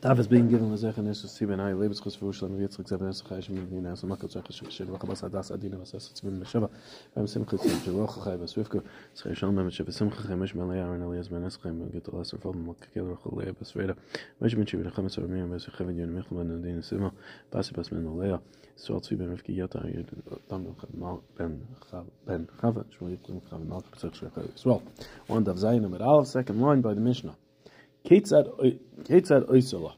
Tav is being given lezech and eshes tzibin ay lebes chus v'ushlam v'yitzchak zeben esach hayshim v'yin as makot zech hashem shel v'chabas adas adina v'ses tzibin meshava v'em simcha tzibin shel rocha chay v'svivka tzchay shalom v'em shev simcha chay mesh malay aron eliyaz ben eschem v'git alasar fol m'lok kel rocha leya b'sveda mesh ben shiv v'chem esar miyam v'es v'cheven yon michel ben adina sima basi bas men oleya so tzibin v'fki yata dam ben ben chava shmo yitzchak chava malka b'tzach shel chay Yisrael one dav zayin amid aleph second line by the Mishnah Ketzad Oisala.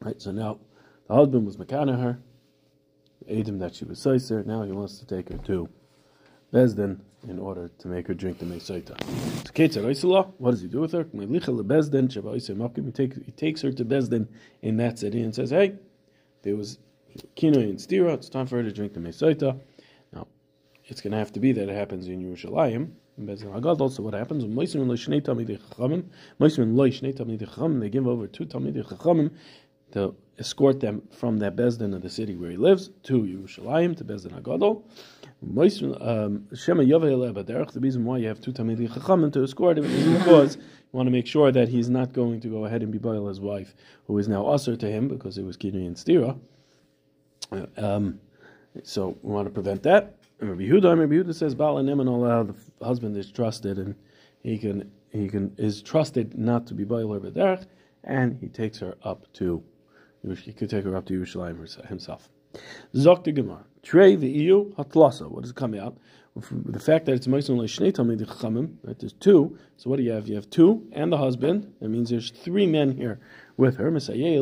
Right, so now the husband was Makana her, aid him that she was Seiser, now he wants to take her to Bezdin in order to make her drink the Mesaita. So Ketzad Oisala, what does he do with her? He, take, he takes her to Bezdin in that city and says, hey, there was Kino and Stira, it's time for her to drink the Mesaita. It's going to have to be that it happens in Yerushalayim, also, what happens when Moisim lo shnei tamidei chachamim, Moisim lo shnei tamidei chachamim, they give over two tamidei chachamim to escort them from that bezdin of the city where he lives to Yerushalayim to bezdin Hagadol. Um. The reason why you have two tamidei chachamim to escort him is because you want to make sure that he's not going to go ahead and be boil his wife, who is now usher to him because it was kidney and stira. Um, so we want to prevent that. Rabbi Yehuda, Rabbi Yehuda says Baal and the husband is trusted and he can he can is trusted not to be Bailer Bederach, and he takes her up to he could take her up to Yerushalayim himself. Zok the Gemara. Trey the EU hatlasa. What does it come out? The fact that it's Meisun Leishnei Talmid Chachamim, that there's two. So what do you have? You have two and the husband. That means there's three men here with her. Let's say there's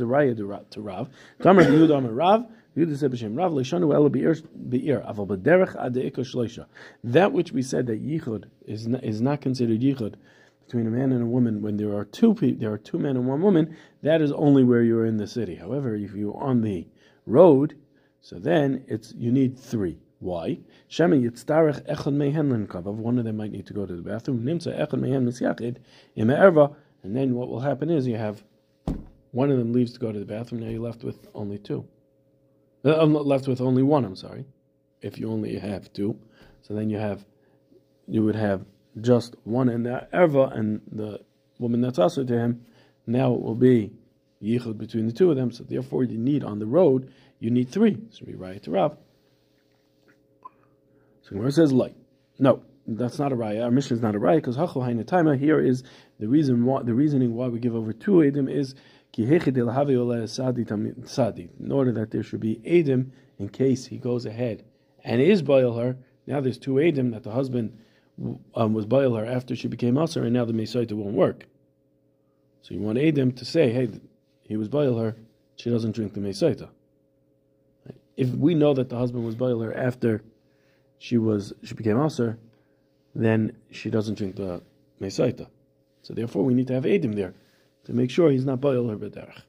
a raya to Rav. Tamar Yudam Rav. That which we said that yichud is not, is not considered yichud between a man and a woman when there are two pe- there are two men and one woman. That is only where you are in the city. However, if you're on the road, so then it's you need three. Why? Shema yitztarech echad mehen kavav. One of them might need to go to the bathroom. Nimsa echad mehen misyachid. And then what will happen is you have one of them leaves to go to the bathroom. Now you're left with only two. Uh, I'm left with only one. I'm sorry. If you only have two, so then you have, you would have just one in there ever, and the woman that's also to him. Now it will be yichud between the two of them. So therefore, you need on the road you need three. So we write to Rav. So Gemara says light. No, that's not a raya. Our mission is not a raya because hachu Here is the reason why the reasoning why we give over two edim is in order that there should be Adam in case he goes ahead and is boil her. Now there's two Adam that the husband um, was boil her after she became Aser, and now the Mesaita won't work. So you want Adam to say, hey, he was boil her, she doesn't drink the Mesaita. If we know that the husband was boil her after she was she became Aser, then she doesn't drink the Mesaita. So therefore we need to have Adam there to make sure he's not boil her b'derech.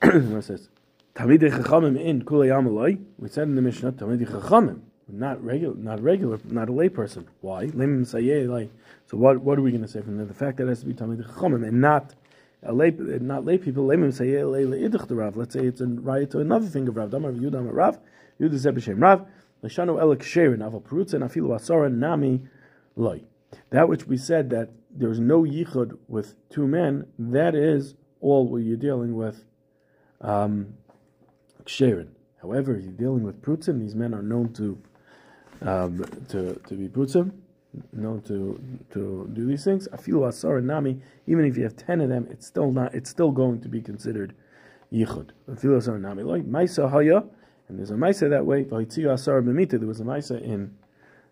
It says, Tamidei Chachamim in Kulei Amaloi. We said in the Mishnah, Tamidei Chachamim, not regular, not regular, not a layperson. Why? Lemim Sayeh So what what are we going to say from there? The fact that it has to be Tamidei Chachamim and not a lay, not lay people. Lemim Sayeh Lei Leidich the Rav. Let's say it's a right to another thing of Rav. Damar Yudam Rav. Yudam Zebeshem Rav. Lashanu Elik Sherin Aval Perutza and Afilu Asara Nami Loi. That which we said that there's no yichud with two men, that is all where you're dealing with um, ksherin. However, if you're dealing with prutzim, these men are known to um, to to be prutzim, known to to do these things. Afilu asar nami, even if you have ten of them, it's still not. It's still going to be considered yichud. Afilu asar nami, like ma'isa haya, and there's a ma'isa that way. There was a ma'isa in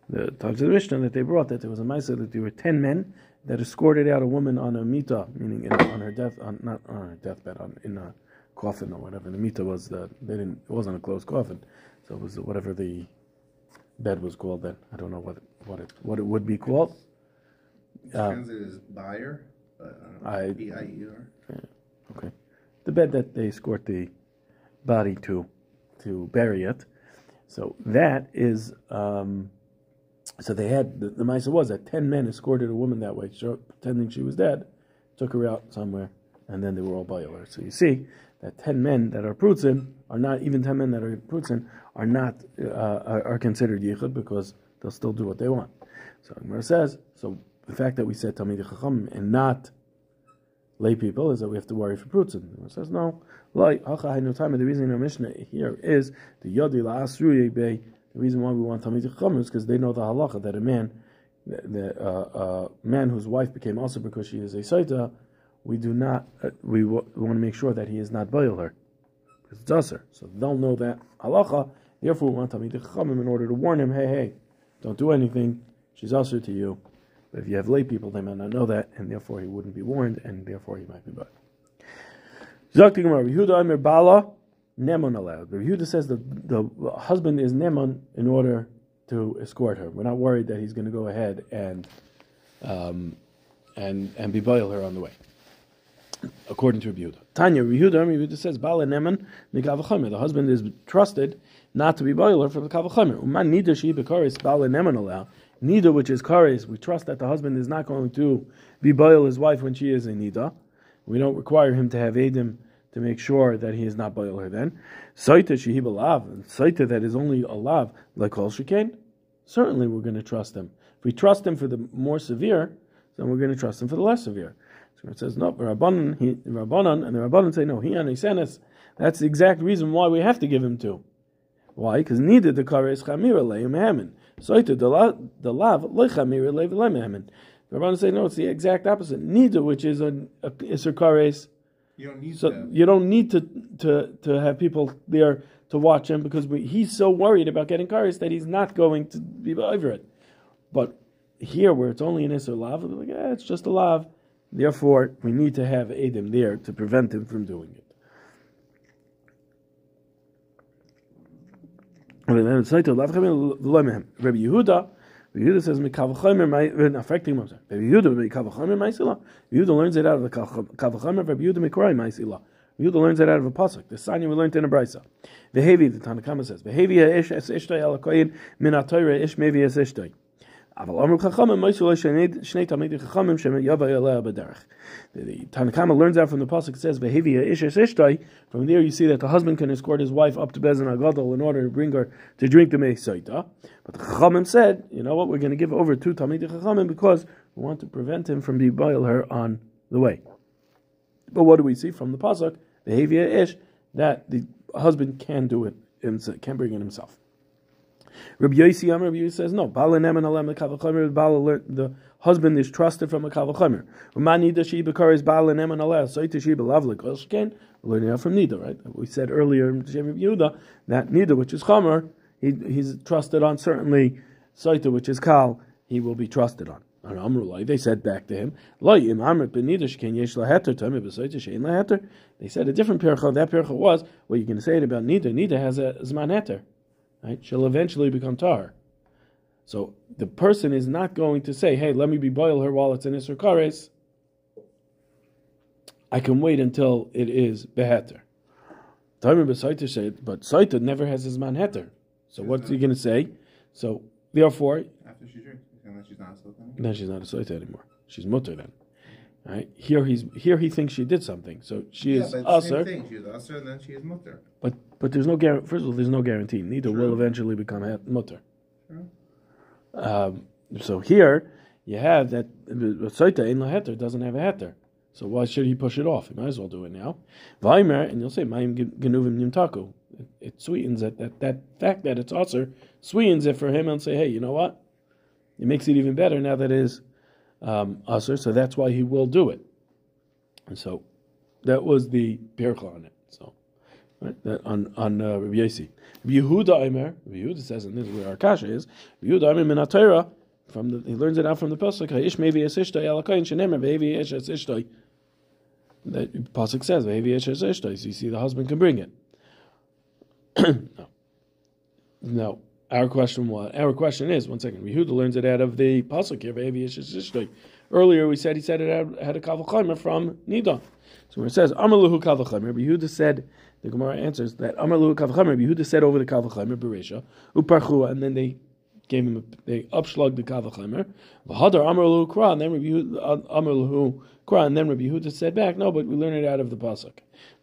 the times of the Mishnah that they brought that there was a ma'isa that there were ten men that escorted out a woman on a mita, meaning in, on her death, on, not on her deathbed, on in a coffin or whatever. The mita was the they didn't it wasn't a closed coffin, so it was whatever the bed was called then. I don't know what what it what it would be called. Um, is buyer. I, B-I-E-R. Yeah, okay, the bed that they escort the body to to bury it. So that is. Um, so they had the, the was that ten men escorted a woman that way, pretending she was dead, took her out somewhere, and then they were all boiler. So you see that ten men that are prutzin are not even ten men that are prutzin are not uh, are, are, considered yichud because they'll still do what they want. So Gemara says so the fact that we said Talmid Chacham and not lay people is that we have to worry for Prutzen. It says no. The reason in our Mishnah here is the Yodi La'asru The reason why we want Talmid Chacham is because they know the halacha that a man, the, uh, uh, man whose wife became also because she is a Saita, we do not, uh, we, w- we want to make sure that he is not boil her. Because it's usher. So they'll know that halacha. Therefore, we want Talmid Chachamim in order to warn him, hey, hey, don't do anything. She's usher to you. But if you have lay people, they might not know that, and therefore he wouldn't be warned, and therefore he might be bad. Zakti Gemara, Yehuda Amir Bala, Nemon allowed. But Yehuda says the, the husband is Nemon in order to escort her. We're not worried that he's going to go ahead and um, and and be boil her on the way. According to Yehuda. Tanya, Yehuda, Yehuda says, Bala Neman, The husband is trusted not to be boiler for the Kavachamer. Uman Nida Shi Bekaris Bala Neman allow. Nida, which is Karis, we trust that the husband is not going to be boil his wife when she is a Nida. We don't require him to have Adim to make sure that he is not boil her then. Saita Shehib Alav, Saita that is only Alav, like all Shekain, certainly we're going to trust him. If we trust him for the more severe, then we're going to trust him for the less severe. So it says, no, Rabbanan, he, Rabbanan, and the Rabbanan say, no, he anisenes. That's the exact reason why we have to give him two. Why? Because needed the kares chamira leim. Soita the lav le chamira leim hamin. Rabbanan say, no, it's the exact opposite. Neither, which is a, a iser kares. You don't need so to. you don't need to, to to have people there to watch him because we, he's so worried about getting kares that he's not going to be over it. But here, where it's only an iser lav, like, eh, it's just a lav. Therefore, we need to have Adam there to prevent him from doing it. Rabbi Yehuda, Yehuda says Mekavachomer affecting him. Rabbi Yehuda Mekavachomer Ma'isila. Yehuda learns it out of the Kavachomer. Rabbi Yehuda Mekrai Ma'isila. Yehuda learns it out of a pasuk. The sign we learned in a brisa. Vehevi, the Tanakama says, Vehevi ish es ishtay alakoyin min atoyre ish mevi es ishtay. The Tanakama learns out from the pasuk. It says, "Behivia ishes ishtai." From there, you see that the husband can escort his wife up to Bezin Agadol in order to bring her to drink the meisaita. But the Chachamim said, "You know what? We're going to give over to Talmid Chachamim because we want to prevent him from being her on the way." But what do we see from the pasuk? Behivia ish that the husband can do it, can bring it himself. Rabbi Yossi Amar Rabbi says no. Bala nemen alem lekavachomer. Bala the husband is trusted from a kavachomer. Umani da she bekar is bala nemen alem. So it she belav lekoshken. Learning out from Nida, right? We said earlier in Shem Yehuda that Nida, which is chomer, he, he's trusted on certainly. Saita, which is kal, he will be trusted on. They said back to him, They said a different pircha. That pircha was, well, you're going to say it about Nida. Nida has a zman heter right, she'll eventually become tar. So the person is not going to say, "Hey, let me be boil her while it's in Isser Kares." I can wait until it is beheter. Timer Besaita said, but Saita never has his man heter. So what's he going to say? So therefore, after she drinks, then she's not a Saita. Then she's not a Saita anymore. She's mutter then. Right here, he's here. He thinks she did something, so she yeah, is but usher. Same thing. She's usher, and then she is mutter. But but there's no guarantee. First of all, there's no guarantee. Neither True. will eventually become mutter. Um, so here you have that Saita in heter doesn't have a heter. So why should he push it off? He might as well do it now. Vaimer, and you'll say Mayim Genuvim Nimtaku. It sweetens it. That that fact that it's usher sweetens it for him and say, hey, you know what? It makes it even better now that it is um, Aser, so that's why he will do it. And so that was the Pircha on it. So right, that on on uh, Rabbi Yossi. Yehuda Aimer, Yehuda says, and this is where our kasha is. Yehuda Aimer Minatayra, from the he learns it out from the pasuk. Ish mevi esishtay alakayin shenemer ve'evi esh esishtay. That pasuk says ve'evi esh esishtay. So you see, the husband can bring it. no, no. Our question was our question is one second. Yehuda learns it out of the pasuk here. Earlier we said he said it had a kavachaymer from Nidon. So when it says Amaluhu kavachaymer, Yehuda said the Gemara answers that Amaluhu kavachaymer. Yehuda said over the kavachaymer beresha uparchu, and then they gave him a, they upslugged the kavachaymer. V'hadar Amaluhu kra, and then Rabbi uh, Amaluhu kra, and then Rabbi Yehuda said back, no, but we learn it out of the pasuk.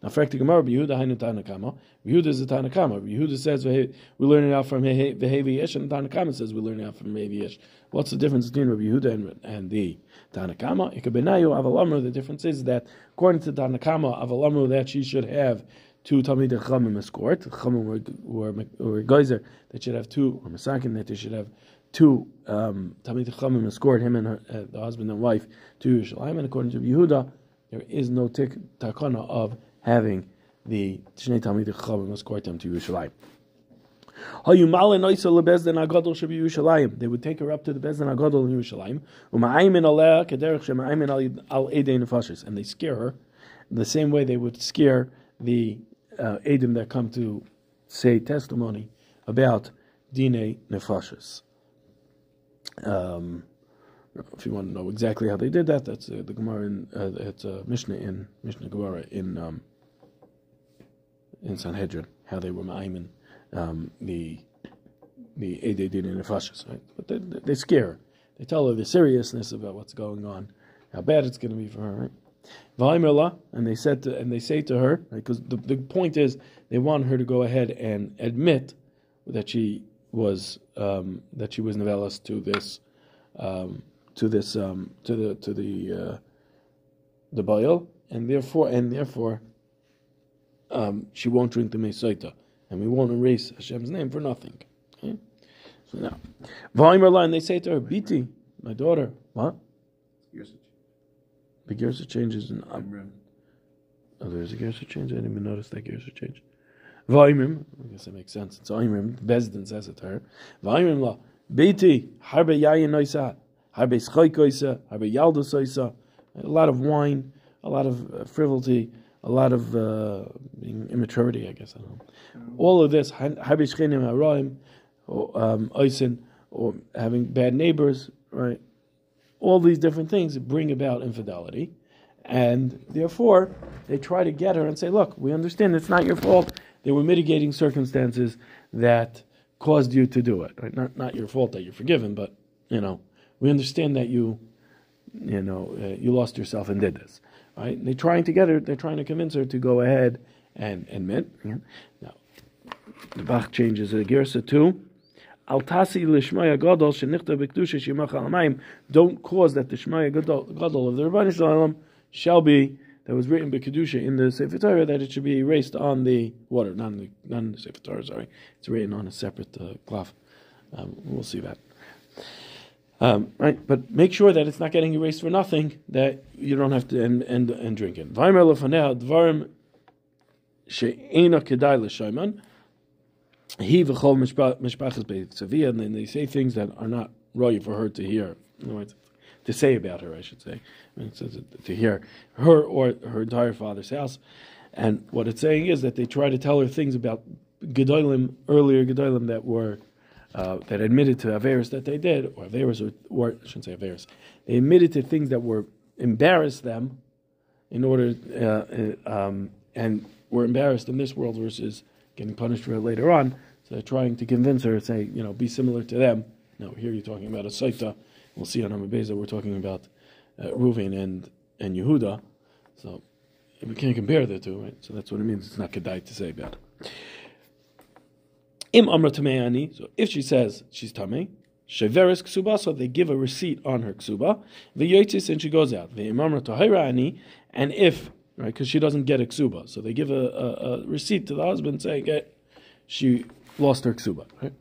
Now, the Gemara, Yehuda hainu Tanakama. Rabbi Yehuda is a Tanakama. Rabbi Yehuda says we learn it out from Vehevi Yesh, and Tanakama says we learn it out from Vehevi. What's the difference between Rabbi Yehuda and, and the Tanakama? Ikabenayu Avalamru. The difference is that according to Tanakama, Avalamru that she should have two Talmid Chachamim escort. Chachamim were, were, were geyser that should have two, or Masakin that they should have two um, Talmid Chachamim escort him and her, uh, the husband and wife to Yerushalayim. And according to Yehuda, there is no tik, takana of having the Shnei Talmid Chachamim escort them to Yerushalayim. They would take her up to the Bezdin Agadol in Yerushalayim, and they scare her the same way they would scare the uh, Edim that come to say testimony about Dine Nefashis. Um, if you want to know exactly how they did that, that's uh, the Gemara in uh, uh, Mishnah in Mishnah Gemara in um, in Sanhedrin, how they were ma'ayim um, the the Ededin and Nefashis, right? But they, they scare her. They tell her the seriousness about what's going on, how bad it's going to be for her, right? And they said to, and they say to her, because right, the, the point is they want her to go ahead and admit that she was um, that she was novellas to this um, to this um, to the to the uh, the Baal, and therefore and therefore um, she won't drink the Mesaita and we won't erase Hashem's name for nothing. Okay? So now, and they say to her, Biti, my daughter, what? The Gersa changes in Amram. Oh, there's a Gersa change? I didn't even notice that Gersa change. Vaimrim, I guess that makes sense. It's Aimrim, Bezdin says it to her. Vaimrim la, Biti, Harbe Yayin Noisa, Harbe Schoikoisa, Harbe Yaldosoisa, a lot of wine, a lot of uh, frivolity, a lot of uh, immaturity, I guess. I don't know. All of this, um, or having bad neighbors, right? All these different things bring about infidelity. And therefore, they try to get her and say, look, we understand it's not your fault. There were mitigating circumstances that caused you to do it. Right? Not, not your fault that you're forgiven, but, you know, we understand that you, you know, uh, you lost yourself and did this. Right? And they're trying to get her, they're trying to convince her to go ahead and admit. Yeah. Now, the Bach changes the Gersa too. Don't cause that the shmaya gadol of the Rabbi Shalom shall be that was written by b'kedusha in the Sefer Torah that it should be erased on the water, not in the, not in the Sefer Torah. Sorry, it's written on a separate uh, cloth. Um, we'll see that. Um, right, but make sure that it's not getting erased for nothing. That you don't have to end and and drink it. He v'chol mishpachas be'tzaviyah, and then they say things that are not right for her to hear. To say about her, I should say. Mean, it says to hear her or her entire father's house. And what it's saying is that they try to tell her things about Gedolim, earlier Gedolim that were uh, that admitted to Averis that they did, or Averis, or, or I shouldn't say Averis, they admitted to things that were embarrassed them in order, uh, uh, um, and were embarrassed in this world versus getting punished for it later on. So they're trying to convince her, say, you know, be similar to them. No, here you're talking about a Saita. We'll see on Amabeza, we're talking about uh, Ruvain and, and Yehuda. So we can't compare the two, right? So that's what it means. It's not Kedai to say about. Im amra tameani. So if she says she's tamei, sheveres ksuba. So they give a receipt on her ksuba. V'yotzis and she goes out. The amra ani. And if right, because she doesn't get a ksuba, so they give a, a, a receipt to the husband saying okay, she lost her ksuba. Right.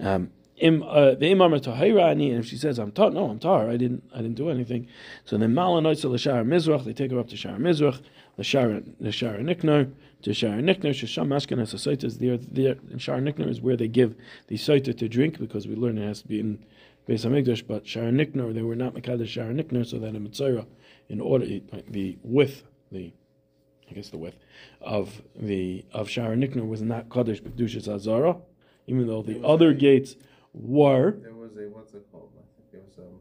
Um, uh, and if she says I'm taught, no, I'm tar, I didn't, I didn't do anything. So then malanoitza l'shar mizrach, they take her up to shar mizrach, l'shar l'shar to Shar Nikner, Shasham Ashkenaz Saitas, there, there, Shar Nikner is where they give the Saita to drink, because we learn it has to be in Beis HaMikdash, but Shar Nikner, they were not Mekadosh Shar Nikner, so that in Mitzvah, in order, the width, the, I guess the width, of the, of Shar Nikner was not Kadosh B'Kedushas Azara, even though the other a, gates were. There was a, what's it called? I think there was, um,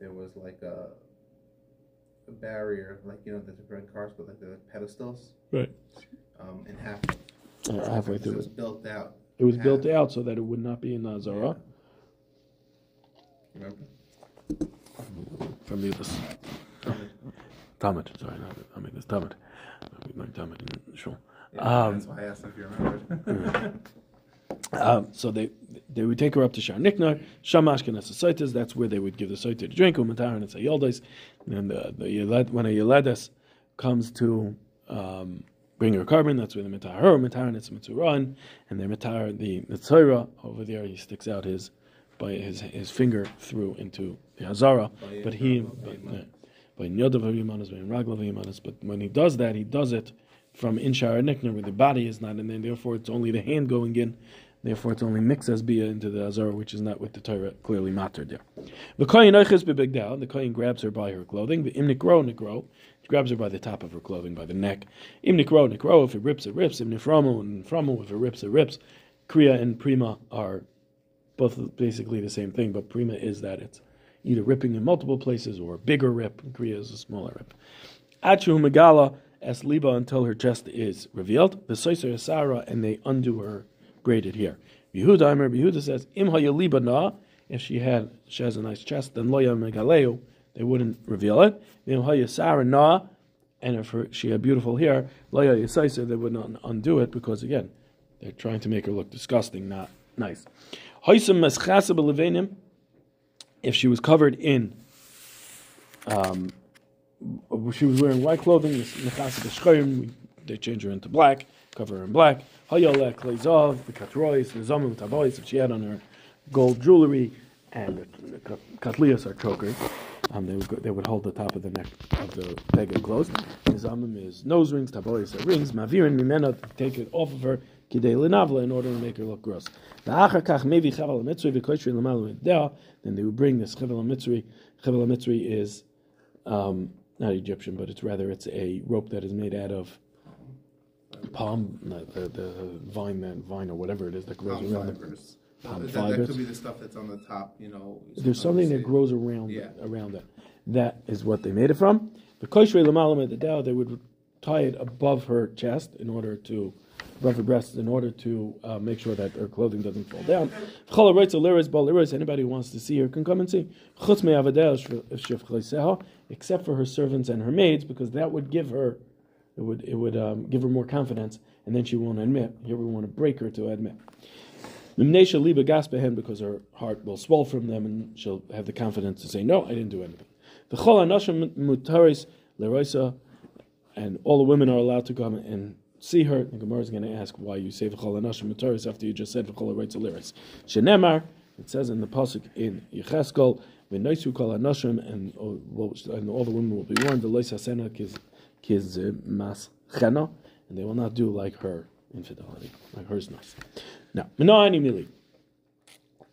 there was like a, a barrier, like you know, the different cars with like the pedestals. Right. Um, in half. Uh, halfway through. it was built out. It was half. built out so that it would not be in Nazara. Yeah. Remember? From the this. Talmud. Sorry, not I mean it's Talmud. My Talmud, sure. Yeah, um, that's why I asked if you remembered. Um, so they they would take her up to Shar Niknar, Shamash Kenesasaitis, that's where they would give the Saita to drink, Umatar and Sayoldes. And the, the Yeled, when a Yeledes comes to um, bring her carbon, that's where the Mitar her, Mitar and it's Mitzuran, and the Mitar, the Mitzora, over there, he sticks out his by his his finger through into the Hazara. But he, but, but when he does that, he does it from in Shara Niknar, where the body is not in there, therefore it's only the hand going in Therefore, it's only mixed as bia into the azara, which is not with the Torah clearly mattered there. The kohen oiches bebigdal. The kohen grabs her by her clothing. The imnikro nikro. Grabs her by the top of her clothing, by the neck. Imnikro nikro. If it rips, it rips. Imniframu and framu. If it rips, it rips. Kriya and prima are both basically the same thing, but prima is that it's either ripping in multiple places or a bigger rip. Kriya is a smaller rip. Achu megala es liba until her chest is revealed. The soiser Sarah and they undo her graded here. Yehuda, Imer Yehuda says, Im na, if she had she has a nice chest, then loya megaleu, they wouldn't reveal it. Im hayasara na, and if her, she had beautiful hair, loya yasaisa, they would not undo it because again, they're trying to make her look disgusting, not nice. If she was covered in, um, she was wearing white clothing, they change her into black, cover her in black. Hayolek Klezov, the Katrois, the Zomim if she had on her gold jewelry, and the Katlias are chokers. Um, they would go, they would hold the top of the neck of the beggar closed. The Zamim is nose rings, tabois are rings. Mavirin mimena take it off of her kidei linavla in order to make her look gross. Then they would bring this chavel mitzri. Chavel mitzri is um, not Egyptian, but it's rather it's a rope that is made out of palm, the, the vine, that vine or whatever it is that grows Palm around fibers. the palm that, fibers. that could be the stuff that's on the top, you know. There's something that grows around Yeah. it, around it. That is what they made it from. The kosher lamalam at the Dow, they would tie it above her chest in order to, her breasts, in order to uh, make sure that her clothing doesn't fall down. Anybody who wants to see her can come and see. Except for her servants and her maids, because that would give her, it would it would um, give her more confidence, and then she won't admit. Here we want to break her to admit. Because her heart will swell from them and she'll have the confidence to say, No, I didn't do anything. The chol anashim mutaris leroisa, and all the women are allowed to come and see her. The Gemara is going to ask why you say v'chol anashim mutaris after you just said v'chol aroitza liris. Shenemar, it says in the pasuk in Yecheskel, v'noisu kol anashim, and all- and all the women will be warned. The lois hasena kiz mas chena, and they will not do like her infidelity, like hers nice. Now, Minani Mili.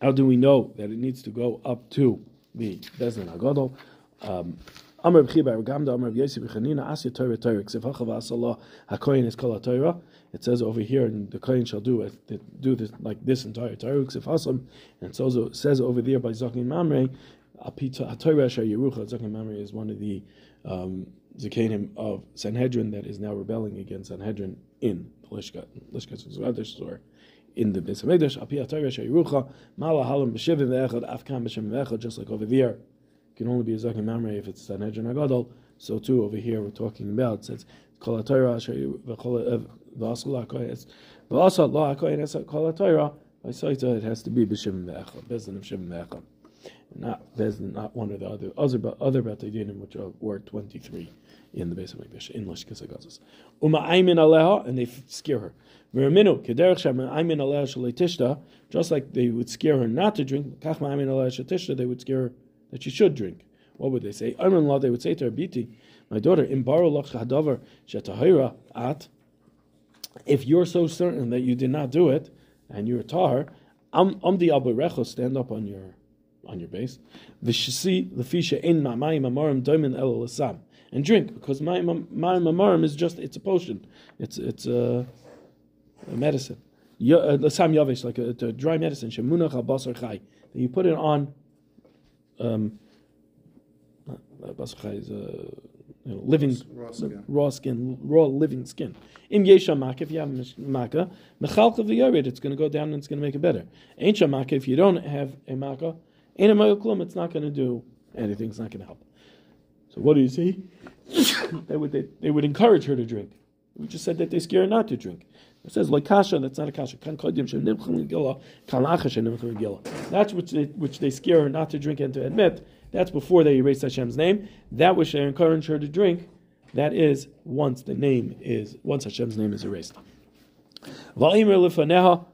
How do we know that it needs to go up to the Bezdin Agadol? Um, Amr b'chiba Gamda Amr b'yosef b'chanina asya Torah Torah ksiv hachav asalah hakoyin is kol Torah. It says over here, and the kohen shall do it, do this like this entire Torah ksiv hasam, and it also says over there by Zakin Mamre, apita Torah shar Yerucha. Zakin Mamre is one of the um, Zakanim of Sanhedrin that is now rebelling against Sanhedrin in Lishkat, Lishkat or in the Beis Hamikdash, Api Atayra Shayrucha, Mala Halam B'Shivim Ve'echad, Afkan B'Shem Ve'echad, just like over there, can only be a Zakim Mamre if it's an Sanhedrin Agadol. So too over here we're talking about says Kol Atayra uh, V'Asal HaKoyen, it's V'Asal La HaKoyen Es Kol it has to be B'Shivim Ve'echad, Bezdin of Shivim Ve'echad, not Bezdin, not one of the other other other Batidinim which are were twenty three in the base of Mikdash in Lashkas Agazas. Uma Aimin Aleha, and they scare her. Veraminu, Kederech Shem Aimin Aleha Shaletishta, just like they would scare her not to drink, Kachma Aimin Aleha Shatishta, they would scare her that she should drink. What would they say? Aimin Allah, they would say to her, Biti, my daughter, Imbaru Lach Hadavar Shetahira At, if you're so certain that you did not do it, and you're a tahar, Am Amdi Abu stand up on your on your base. V'shisi lefisha in ma'mayim amarim doimin el lasam and drink because ma'mayim amarim is just it's a potion. It's it's a, a medicine. Uh, Lasam yavish like a, a dry medicine. Shemunach al basar chai you put it on. Um, uh, is a you know, living Raw skin. raw skin, raw living skin. Im yesha maka, if you have maka, mechalka v'yored, it's going to go down and it's going to make it better. Ain't shamaka, if you don't have a maka, ain't a mayoklum, it's not going to do anything, it's not going to help. So what do you see? they, would, they, they would encourage her to drink. We just said that they scare her not to drink. It says like kasha, that's not a kasha. Kan kodim kan. That's which they, which they scare her not to drink and to admit. That's before they erase Hashem's name. That which they encourage her to drink, that is once the name is once Hashem's name is erased. Va'imir lefaneha,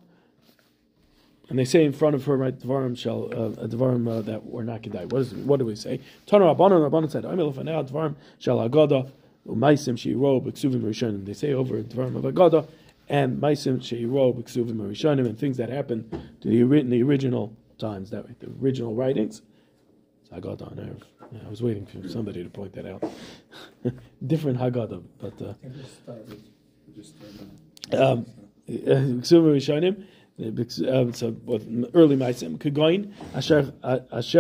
and they say in front of her, right, Dvarim shall, uh, Dvarim uh, that were not Kedai. What, do we say? Tana Rabbanon, Rabbanon said, Amil Fanei Dvarim shall Agada, Umaisim Sheiro, B'ksuvim Rishonim. They say over Dvarim of Agada, and Maisim Sheiro, B'ksuvim Rishonim, and things that happened to the, in the original times, that the original writings. It's Haggadah on Erev. Yeah, I was waiting for somebody to point that out. Different Haggadah, but. Uh, um. Um, so what early Maisim Kagoin Asher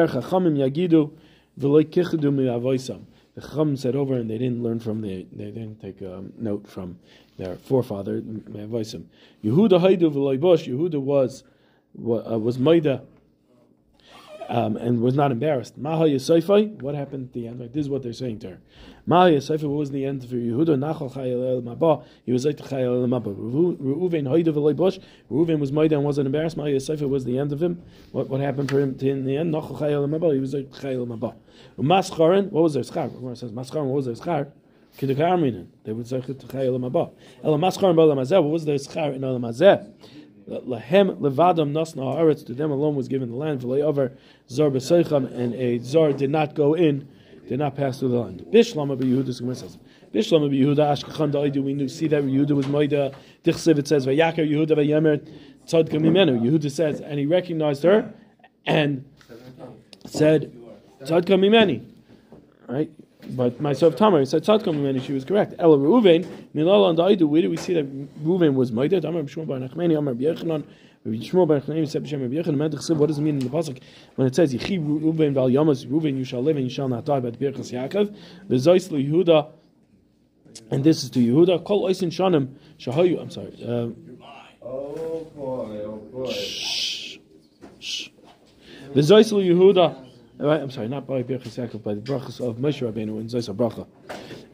Chachamim Yagidu V'loy Kichadu Mi'avoisam. The Chacham said over and they didn't learn from the they didn't take a note from their forefather. Yehuda Haidu. Yehuda was uh, was Maida um, and was not embarrassed. Maha Yisayfai, what happened at the end? Like, this is what they're saying to her. Maha Yisayfai, what was the end for Yehuda? Nachal Chayel El Mabah, he was like Chayel El Mabah. Reuven Hoidav Eloi Bosh, Reuven was Maida and wasn't embarrassed. Maha Yisayfai was the end of him. What, what happened for him in the end? Nachal Chayel El Mabah, he was like Chayel El Mabah. Mascharan, what was their schar? It says Mascharan, what was their schar? Kiddukarminen. They would say Chayel El Mabah. El Mascharan Hazeh, what was their schar in Olam Hazeh? Lahem levadam nasna haaretz. To them alone was given the land. V'le'over zar b'seicham, and a zar did not go in, did not pass through the land. Bishlama b'Yehuda. Says, Bishlama b'Yehuda ashkachan da'aydu. We knew see that Yehuda was moida. Dichsiv it says v'yakar Yehuda v'yemer tzadka mimenu. Yehuda says, and he recognized her and said tzadka mimeni. Right. But myself Tamar, he said Tzadka Mimeni, she was correct. Ela Reuven, Milal and Aidu, where do we see that Reuven was Maida? Tamar B'Shmuel Bar Nachmeni, Amar B'Yechanan, Shmuel Bar Nachmeni said B'Shem B'Yechanan, Medach what does it mean in the Pasuk? When it says, Yechi Reuven Val Yamas, Reuven, you shall live and you shall not die, but Birchas Yaakov, V'Zois Yehuda, and this is to Yehuda, Kol Oisin Shanim, Shahayu, I'm sorry. Uh, oh boy, oh boy. Shh. Shh. V'Zois Yehuda, I'm sorry, not by Birchas Yaakov, by the brachas of Moshe Rabbeinu in Zaysa Bracha.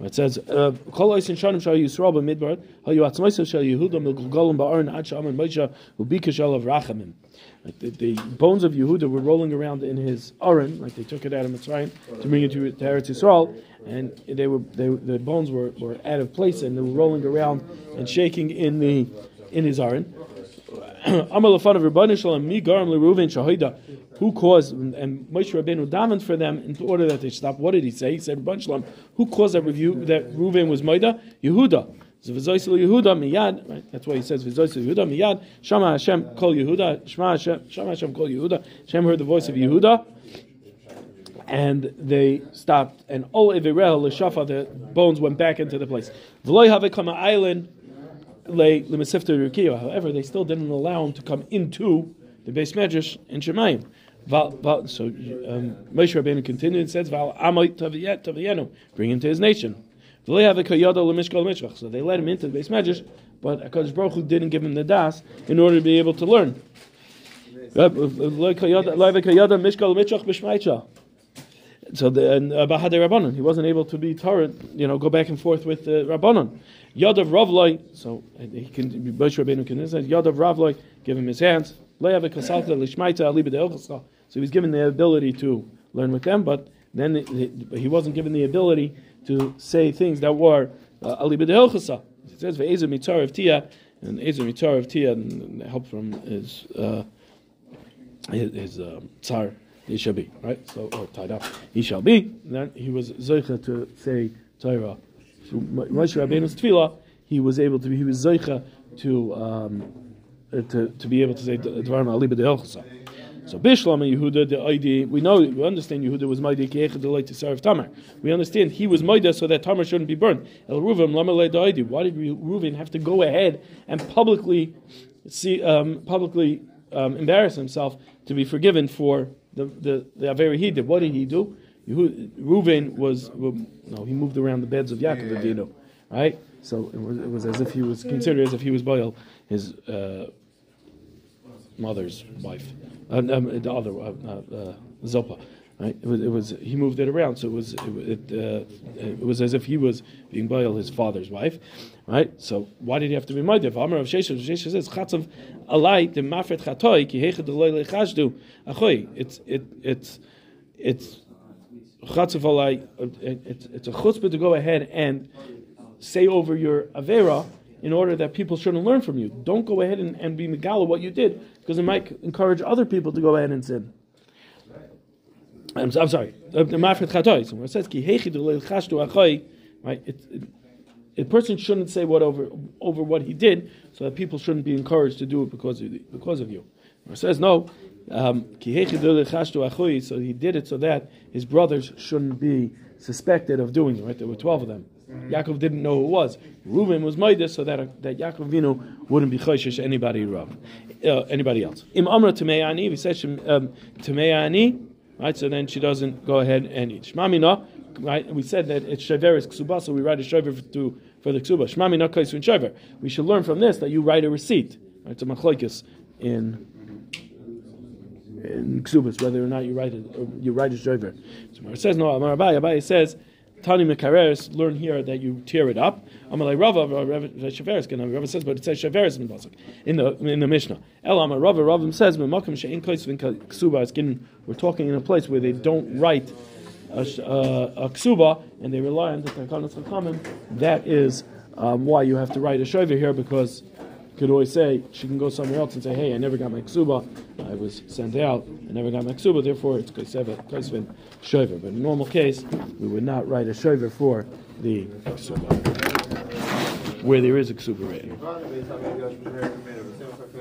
It says, uh, "Kol oisin shanim shal Yisrael b'midbar, ha yu atzmaisa shal Yehuda milgolim ba'aron ad sha'aman Moshe ubika shal of Rachamim." Like the, the, bones of Yehuda were rolling around in his aron, like they took it out of Mitzrayim to bring it to, to Eretz Yisrael, and they were they, the bones were, were out of place and they were rolling around and shaking in the in his aron. Amal of Rabbanah Shalom mi garam leReuven shahida who caused, and Moshe Rabbeinu davened for them in order that they stop. What did he say? He said, Shalom, who caused that review that Reuven was Maida? Yehuda. Yehuda miyad? That's why he says V'zoisel Yehuda miyad. Shama Hashem call Yehuda. Shema Hashem, Shama Hashem call Yehuda. Hashem heard the voice of Yehuda, and they stopped. And all Evirel l'shafa, the bones went back into the place. V'loy have come island. However, they still didn't allow him to come into the base medrash in Shemayim. Val, so um, Moshe Rabbeinu continued and says, "Val amoy taviyenu, bring him to his nation." So they let him into the base medrash, but Hakadosh Baruch Hu didn't give him the das in order to be able to learn. So the and uh, Rabbanon, he wasn't able to be Torah, you know, go back and forth with uh, Rabbanon. Yad of Ravloi, so he can Moshe Rabbeinu can say Yad of Ravloi, give him his hands. So he was given the ability to learn with them, but then he wasn't given the ability to say things that were uh, ali b'deilchasa. It says ve'ezer mitzar of tia, and ezer mitzar of tia, and help from his uh, his, his um, tsar. He shall be right. So tied up. He shall be. And then he was zeicha to say Torah. So Moshe Rabbeinu's tefillah, he was able to. He was zeicha to um, to to be able to say dvarim ali b'deilchasa. So Bishlam Yehuda, the idea we know we understand Yehuda was Maida the to serve Tamar. We understand he was Maida so that Tamar shouldn't be burned. El Reuven Lamalei the Why did Reuven have to go ahead and publicly see um, publicly um, embarrass himself to be forgiven for the the, the Averi he did? What did he do? Reuven was no, he moved around the beds of Yaakov Avinu, right? So it was, it was as if he was considered as if he was Baal, his uh, mother's wife uh, um, the other uh, uh, Zopa. Right? It was, it was he moved it around, so it was it, it, uh, it was as if he was being boil his father's wife, right? So why did he have to be ma'adir? Amar of Shesha, Shesha says chatzav alai the mafret chatoy ki loy lechashdu. It's it it's it's chatzav alai. It's it's a chutzpah to go ahead and say over your avera in order that people shouldn't learn from you. Don't go ahead and, and be megala what you did because it might encourage other people to go ahead and sin. I'm, I'm sorry. It says right? It, it, a person shouldn't say what over over what he did, so that people shouldn't be encouraged to do it because of the, because of you. It says no. Um, so he did it so that his brothers shouldn't be suspected of doing it. Right? There were twelve of them. Mm-hmm. Yaakov didn't know who it was. Reuben was Maida, so that that Yaakov Avinu wouldn't be choishish anybody uh, anybody else. Im Amra Tameani, we said um, Tameani, right? So then she doesn't go ahead and eat. Shmamina, right? We said that it's shaveris ksuba, so we write a shaver to for the ksuba. Shmamina kaisun shaver. We should learn from this that you write a receipt. Right? It's a machlokes in in ksubas whether or not you write it you write a shaver. So it says no. Amar Abaye, Abaye says. Tani Mekareres, learn here that you tear it up. Amalei Rava, Shaveres, Rava says, but it says Shaveres in the in the in the Mishnah. El Amar Rava, Rava says, Makom Shein Ksuba. We're talking in a place where they don't write a, a, a ksuba and they rely on the Takanas Chakamim. That is um, why you have to write a shover here because could always say she can go somewhere else and say, "Hey, I never got my ksuba. I was sent out. I never got my ksuba. Therefore, it's kaisvin shover." But in normal case, we would not write a shover for the ksuba where there is a ksuba written.